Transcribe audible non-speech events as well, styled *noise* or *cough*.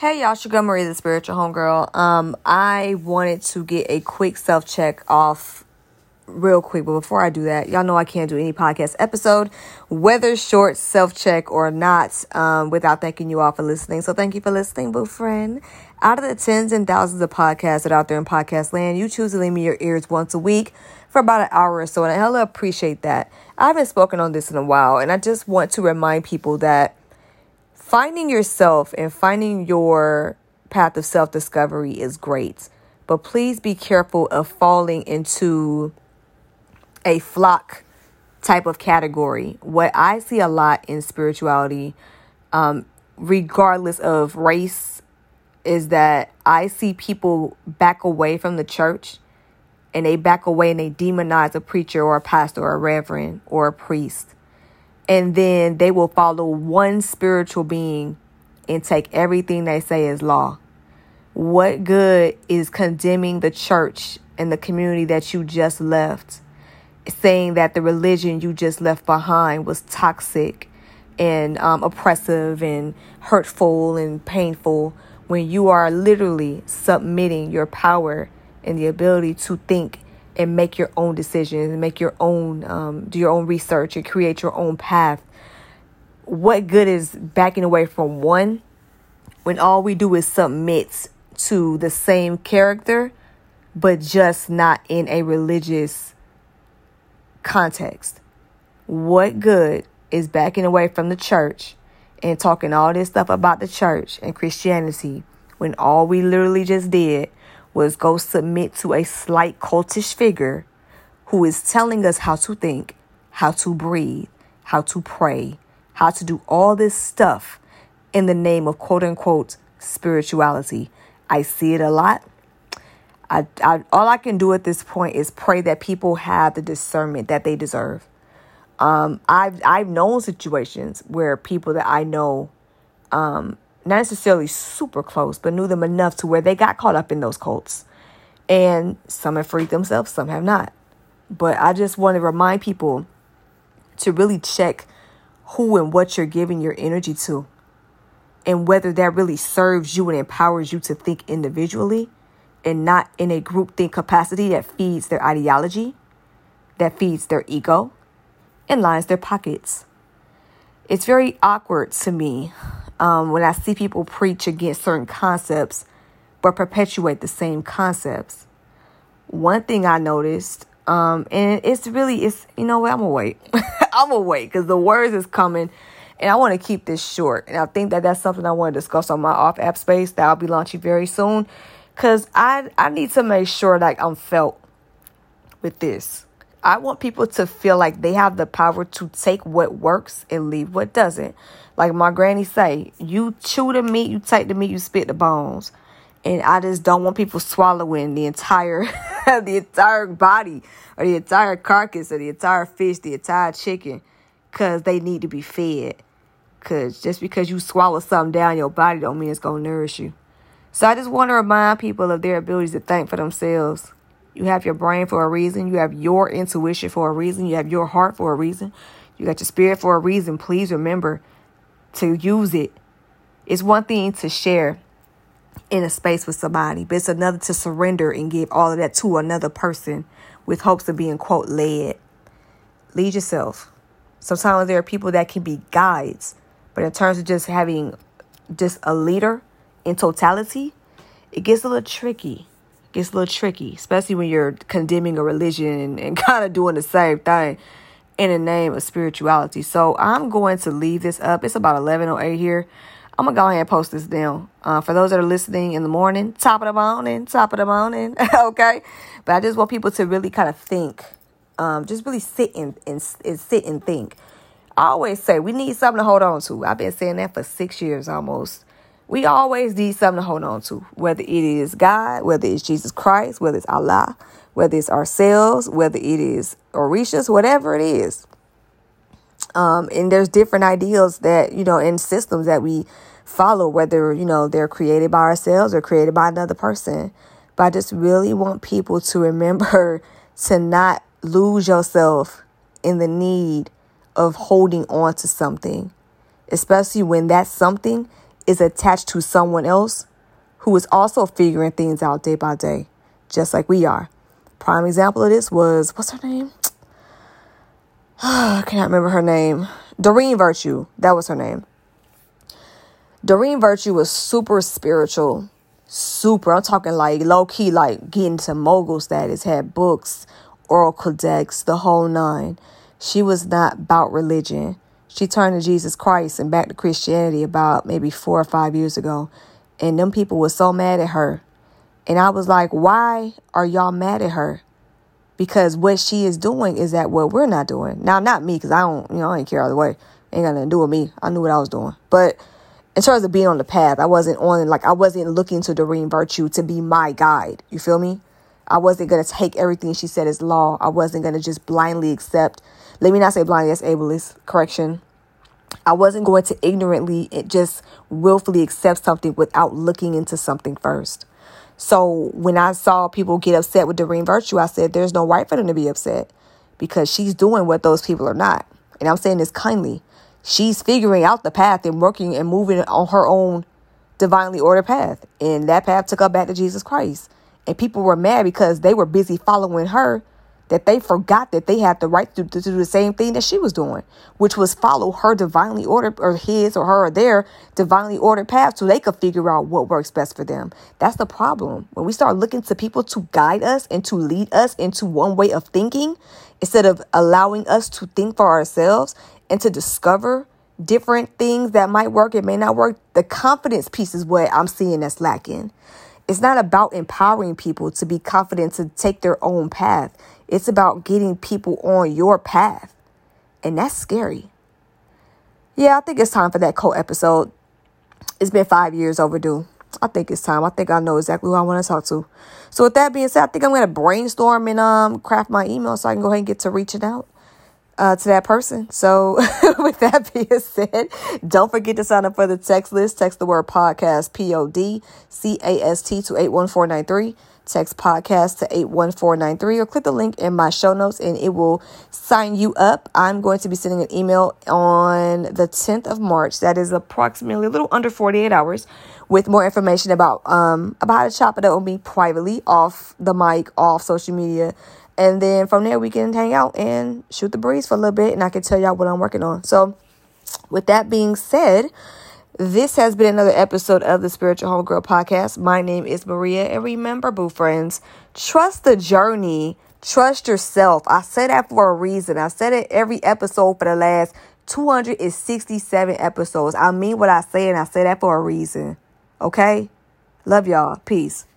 Hey y'all, Sugar Marie, the spiritual homegirl. Um, I wanted to get a quick self check off real quick, but before I do that, y'all know I can't do any podcast episode, whether short, self check or not, um, without thanking you all for listening. So thank you for listening, boo friend. Out of the tens and thousands of podcasts that are out there in podcast land, you choose to leave me your ears once a week for about an hour or so, and I hella appreciate that. I haven't spoken on this in a while, and I just want to remind people that finding yourself and finding your path of self discovery is great, but please be careful of falling into a flock type of category. What I see a lot in spirituality, um, regardless of race, is that I see people back away from the church and they back away and they demonize a preacher or a pastor or a reverend or a priest and then they will follow one spiritual being and take everything they say as law. What good is condemning the church and the community that you just left, saying that the religion you just left behind was toxic and um, oppressive and hurtful and painful when you are literally submitting your power and the ability to think and make your own decisions and make your own um, do your own research and create your own path. What good is backing away from one when all we do is submit to the same character but just not in a religious context? What good is backing away from the church and talking all this stuff about the church and christianity when all we literally just did was go submit to a slight cultish figure who is telling us how to think, how to breathe, how to pray, how to do all this stuff in the name of quote unquote spirituality. I see it a lot. I, I, all I can do at this point is pray that people have the discernment that they deserve. Um, I've I've known situations where people that I know um, not necessarily super close, but knew them enough to where they got caught up in those cults. And some have freed themselves, some have not. But I just want to remind people to really check who and what you're giving your energy to and whether that really serves you and empowers you to think individually and not in a group think capacity that feeds their ideology, that feeds their ego, and lines their pockets. It's very awkward to me um, when I see people preach against certain concepts but perpetuate the same concepts. One thing I noticed, um, and it's really, it's, you know what, I'm gonna wait. *laughs* I'm gonna wait because the words is coming and I want to keep this short. And I think that that's something I want to discuss on my off app space that I'll be launching very soon because I, I need to make sure like I'm felt with this. I want people to feel like they have the power to take what works and leave what doesn't. Like my granny say, you chew the meat, you take the meat, you spit the bones. And I just don't want people swallowing the entire *laughs* the entire body or the entire carcass or the entire fish, the entire chicken, cause they need to be fed. Cause just because you swallow something down your body don't mean it's gonna nourish you. So I just want to remind people of their abilities to think for themselves. You have your brain for a reason. You have your intuition for a reason. You have your heart for a reason. You got your spirit for a reason. Please remember to use it. It's one thing to share in a space with somebody, but it's another to surrender and give all of that to another person with hopes of being, quote, led. Lead yourself. Sometimes there are people that can be guides, but in terms of just having just a leader in totality, it gets a little tricky. Gets a little tricky, especially when you're condemning a religion and, and *laughs* kind of doing the same thing in the name of spirituality. So I'm going to leave this up. It's about 11:08 here. I'm gonna go ahead and post this down. Uh, for those that are listening in the morning, top of the morning, top of the morning, *laughs* okay. But I just want people to really kind of think, um, just really sit and, and, and sit and think. I always say we need something to hold on to. I've been saying that for six years almost. We always need something to hold on to, whether it is God, whether it's Jesus Christ, whether it's Allah, whether it's ourselves, whether it is Orishas, whatever it is. Um, and there's different ideals that, you know, and systems that we follow, whether, you know, they're created by ourselves or created by another person. But I just really want people to remember *laughs* to not lose yourself in the need of holding on to something, especially when that something is attached to someone else who is also figuring things out day by day, just like we are. Prime example of this was what's her name? *sighs* I cannot remember her name. Doreen Virtue. That was her name. Doreen Virtue was super spiritual. Super. I'm talking like low key, like getting to mogul status, had books, oracle decks, the whole nine. She was not about religion. She turned to Jesus Christ and back to Christianity about maybe four or five years ago. And them people were so mad at her. And I was like, why are y'all mad at her? Because what she is doing is that what we're not doing. Now, not me, because I don't, you know, I ain't care either way. Ain't got nothing to do with me. I knew what I was doing. But in terms of being on the path, I wasn't on, like, I wasn't looking to Doreen Virtue to be my guide. You feel me? I wasn't going to take everything she said as law. I wasn't going to just blindly accept. Let me not say blind, that's ableist. Correction. I wasn't going to ignorantly just willfully accept something without looking into something first. So when I saw people get upset with Doreen Virtue, I said, there's no right for them to be upset because she's doing what those people are not. And I'm saying this kindly. She's figuring out the path and working and moving on her own divinely ordered path. And that path took her back to Jesus Christ. And people were mad because they were busy following her that they forgot that they had the right to, to, do the same thing that she was doing, which was follow her divinely ordered or his or her or their divinely ordered path so they could figure out what works best for them. That's the problem. When we start looking to people to guide us and to lead us into one way of thinking, instead of allowing us to think for ourselves and to discover different things that might work, it may not work. The confidence piece is what I'm seeing that's lacking. It's not about empowering people to be confident to take their own path. It's about getting people on your path. And that's scary. Yeah, I think it's time for that cold episode. It's been five years overdue. I think it's time. I think I know exactly who I want to talk to. So with that being said, I think I'm gonna brainstorm and um craft my email so I can go ahead and get to reaching out uh, to that person. So, *laughs* with that being said, don't forget to sign up for the text list. Text the word podcast, P O D C A S T, to 81493 text podcast to 81493 or click the link in my show notes and it will sign you up. I'm going to be sending an email on the 10th of March. That is approximately a little under 48 hours with more information about um about how to chop it up with me privately off the mic, off social media. And then from there we can hang out and shoot the breeze for a little bit and I can tell y'all what I'm working on. So with that being said, this has been another episode of the Spiritual Homegirl Podcast. My name is Maria, and remember, boo friends, trust the journey, trust yourself. I say that for a reason. I said it every episode for the last 267 episodes. I mean what I say, and I say that for a reason. Okay? Love y'all. Peace.